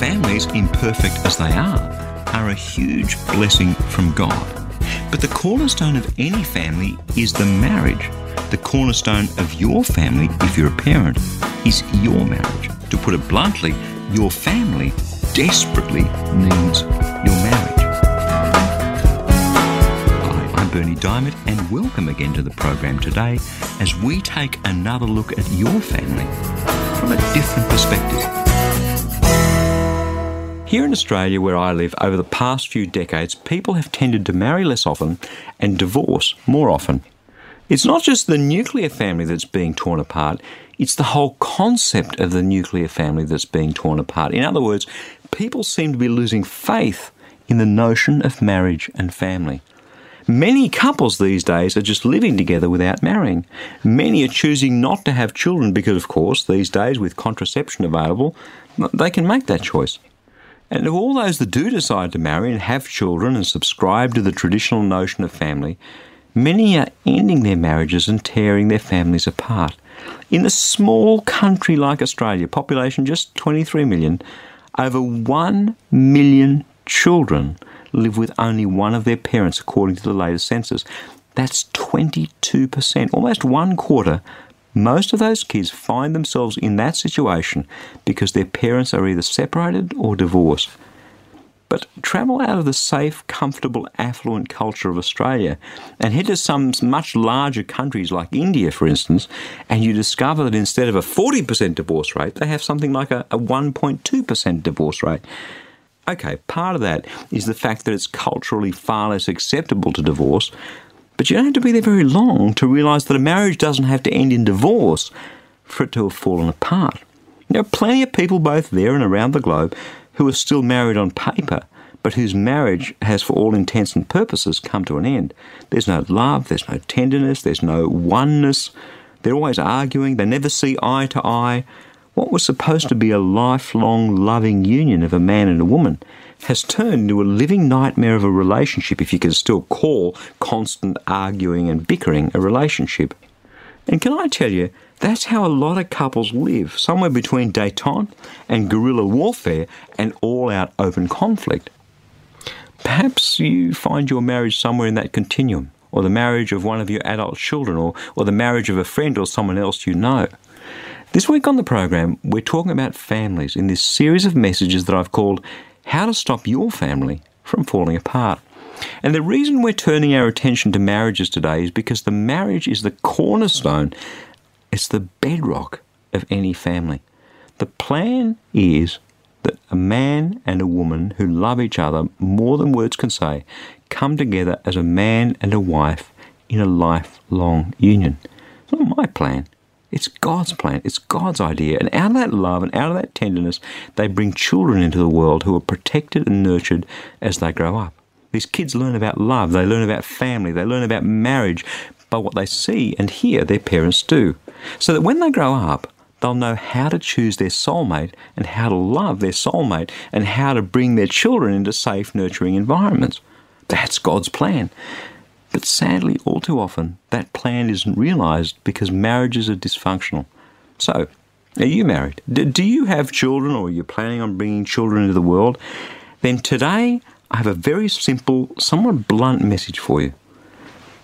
Families, imperfect as they are, are a huge blessing from God. But the cornerstone of any family is the marriage. The cornerstone of your family, if you're a parent, is your marriage. To put it bluntly, your family desperately needs your marriage. Hi, I'm Berni Dymet, and welcome again to the program today as we take another look at your family from a different perspective. Here in Australia, where I live, over the past few decades, people have tended to marry less often and divorce more often. It's not just the nuclear family that's being torn apart, it's the whole concept of the nuclear family that's being torn apart. In other words, people seem to be losing faith in the notion of marriage and family. Many couples these days are just living together without marrying. Many are choosing not to have children because, of course, these days with contraception available, they can make that choice. And of all those that do decide to marry and have children and subscribe to the traditional notion of family, many are ending their marriages and tearing their families apart. In a small country like Australia, population just 23 million, over 1 million children live with only one of their parents, according to the latest census. That's 22%, almost one quarter most of those kids find themselves in that situation because their parents are either separated or divorced. But travel out of the safe, comfortable, affluent culture of Australia and head to some much larger countries like India, for instance, and you discover that instead of a 40% divorce rate, they have something like a, a 1.2% divorce rate. Okay, part of that is the fact that it's culturally far less acceptable to divorce, but you don't have to be there very long to realise that a marriage doesn't have to end in divorce for it to have fallen apart. There are plenty of people both there and around the globe who are still married on paper, but whose marriage has, for all intents and purposes, come to an end. There's no love, there's no tenderness, there's no oneness. They're always arguing, they never see eye to eye. What was supposed to be a lifelong loving union of a man and a woman has turned into a living nightmare of a relationship, if you can still call constant arguing and bickering a relationship. And can I tell you, that's how a lot of couples live, somewhere between detente and guerrilla warfare and all out open conflict. Perhaps you find your marriage somewhere in that continuum, or the marriage of one of your adult children, or, or the marriage of a friend or someone else you know. This week on the program, we're talking about families in this series of messages that I've called how to stop your family from falling apart. And the reason we're turning our attention to marriages today is because the marriage is the cornerstone, it's the bedrock of any family. The plan is that a man and a woman who love each other more than words can say come together as a man and a wife in a lifelong union. It's not my plan. It's God's plan. It's God's idea. And out of that love and out of that tenderness, they bring children into the world who are protected and nurtured as they grow up. These kids learn about love, they learn about family, they learn about marriage by what they see and hear their parents do. So that when they grow up, they'll know how to choose their soulmate and how to love their soulmate and how to bring their children into safe, nurturing environments. That's God's plan. But sadly, all too often, that plan isn't realised because marriages are dysfunctional. So, are you married? do you have children or are you planning on bringing children into the world? Then today, I have a very simple, somewhat blunt message for you.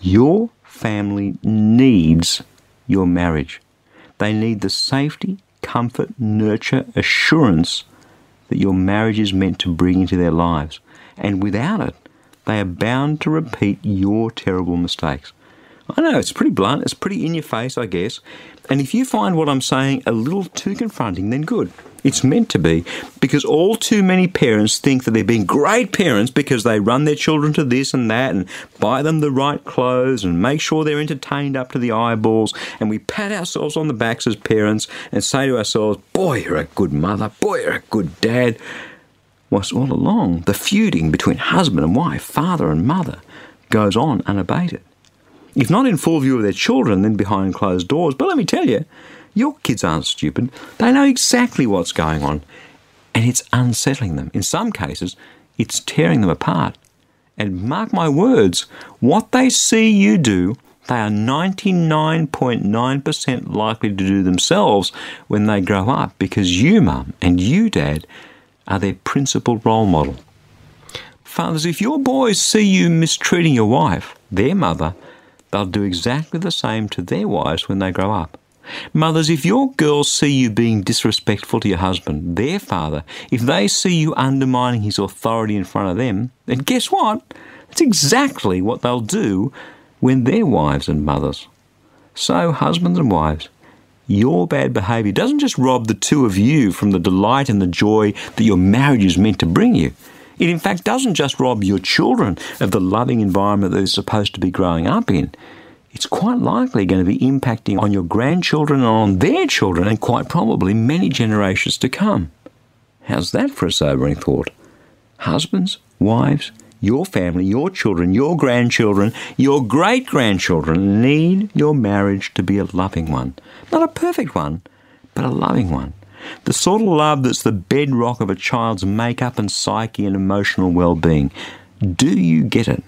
Your family needs your marriage. They need the safety, comfort, nurture, assurance that your marriage is meant to bring into their lives. And without it, they are bound to repeat your terrible mistakes. I know, it's pretty blunt, it's pretty in your face, I guess. And if you find what I'm saying a little too confronting, then good. It's meant to be because all too many parents think that they're being great parents because they run their children to this and that and buy them the right clothes and make sure they're entertained up to the eyeballs. And we pat ourselves on the backs as parents and say to ourselves, Boy, you're a good mother. Boy, you're a good dad. Whilst all along, the feuding between husband and wife, father and mother, goes on unabated. If not in full view of their children, then behind closed doors. But let me tell you, your kids aren't stupid. They know exactly what's going on. And it's unsettling them. In some cases, it's tearing them apart. And mark my words, what they see you do, they are 99.9% likely to do themselves when they grow up because you, mum, and you, dad, are their principal role model. Fathers, if your boys see you mistreating your wife, their mother, they'll do exactly the same to their wives when they grow up. Mothers, if your girls see you being disrespectful to your husband, their father, if they see you undermining his authority in front of them, then guess what? It's exactly what they'll do when they're wives and mothers. So, husbands and wives, your bad behaviour doesn't just rob the two of you from the delight and the joy that your marriage is meant to bring you. It, in fact, doesn't just rob your children of the loving environment they're supposed to be growing up in it's quite likely going to be impacting on your grandchildren and on their children, and quite probably many generations to come. How's that for a sobering thought? Husbands, wives, your family, your children, your grandchildren, your great grandchildren need your marriage to be a loving one. Not a perfect one, but a loving one. The sort of love that's the bedrock of a child's makeup and psyche and emotional well being. Do you get it?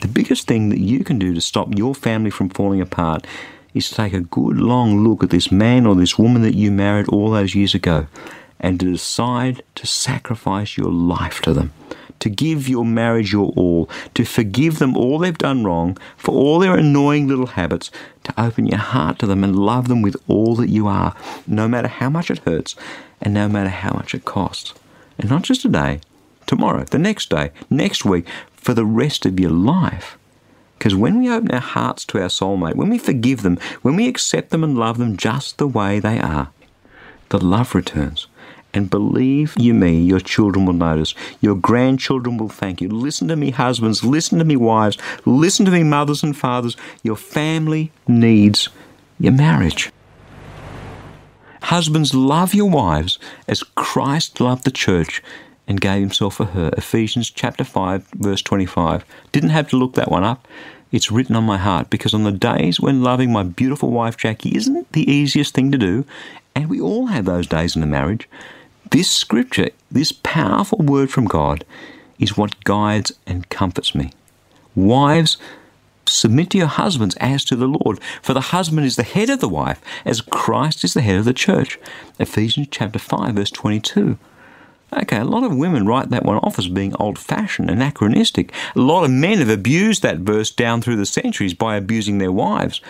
The biggest thing that you can do to stop your family from falling apart is to take a good long look at this man or this woman that you married all those years ago and to decide to sacrifice your life to them, to give your marriage your all, to forgive them all they've done wrong, for all their annoying little habits, to open your heart to them and love them with all that you are, no matter how much it hurts and no matter how much it costs. And not just today, tomorrow, the next day, next week, for the rest of your life. Because when we open our hearts to our soulmate, when we forgive them, when we accept them and love them just the way they are, the love returns. And believe you me, your children will notice. Your grandchildren will thank you. Listen to me, husbands. Listen to me, wives. Listen to me, mothers and fathers. Your family needs your marriage. Husbands, love your wives as Christ loved the church and gave himself for her. Ephesians chapter 5, verse 25. Didn't have to look that one up. It's written on my heart because on the days when loving my beautiful wife Jackie isn't the easiest thing to do, and we all have those days in a marriage, this scripture, this powerful word from God, is what guides and comforts me. Wives, submit to your husbands as to the Lord, for the husband is the head of the wife, as Christ is the head of the church. Ephesians chapter 5, verse 22. Okay, a lot of women write that one off as being old fashioned, anachronistic. A lot of men have abused that verse down through the centuries by abusing their wives.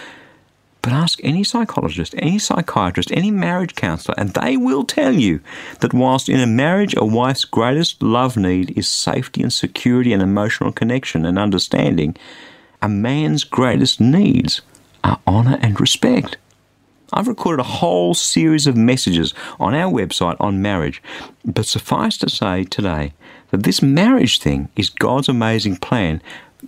But ask any psychologist, any psychiatrist, any marriage counsellor, and they will tell you that whilst in a marriage a wife's greatest love need is safety and security and emotional connection and understanding, a man's greatest needs are honour and respect. I've recorded a whole series of messages on our website on marriage, but suffice to say today that this marriage thing is God's amazing plan.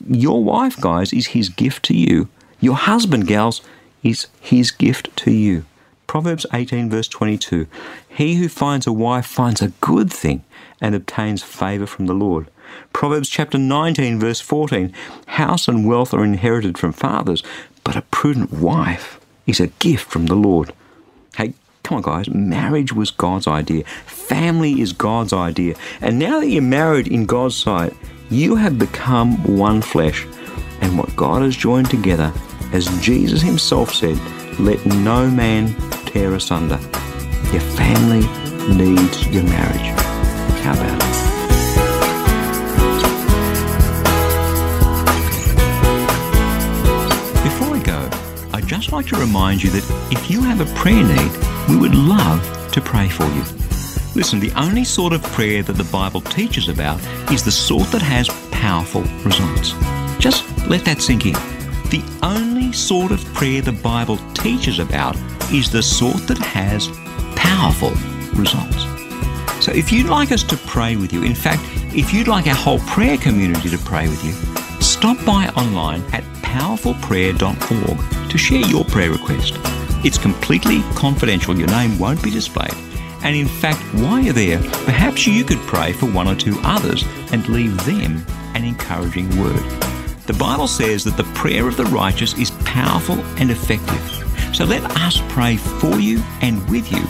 Your wife, guys, is His gift to you. Your husband, gals, is His gift to you. Proverbs 18, verse 22 He who finds a wife finds a good thing and obtains favour from the Lord. Proverbs chapter 19, verse 14 House and wealth are inherited from fathers, but a prudent wife is a gift from the Lord. Hey, come on, guys. Marriage was God's idea. Family is God's idea. And now that you're married in God's sight, you have become one flesh. And what God has joined together, as Jesus Himself said, let no man tear asunder. Your family needs your marriage. How about it? Before I go, I'd just like to remind you that if you have a prayer need, we would love to pray for you. Listen, the only sort of prayer that the Bible teaches about is the sort that has powerful results. Just let that sink in. The only sort of prayer the Bible teaches about is the sort that has powerful results. So if you'd like us to pray with you, in fact, if you'd like our whole prayer community to pray with you, stop by online at powerfulprayer.org to share your prayer request. It's completely confidential, your name won't be displayed. And in fact, while you're there, perhaps you could pray for one or two others and leave them an encouraging word. The Bible says that the prayer of the righteous is powerful and effective. So let us pray for you and with you,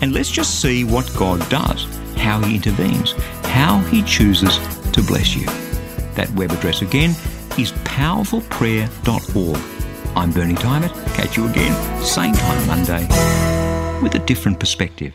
and let's just see what God does, how He intervenes, how He chooses to bless you. That web address again is powerfulprayer.org. I'm Berni Dymet. Catch you again, same time Monday, with a different perspective.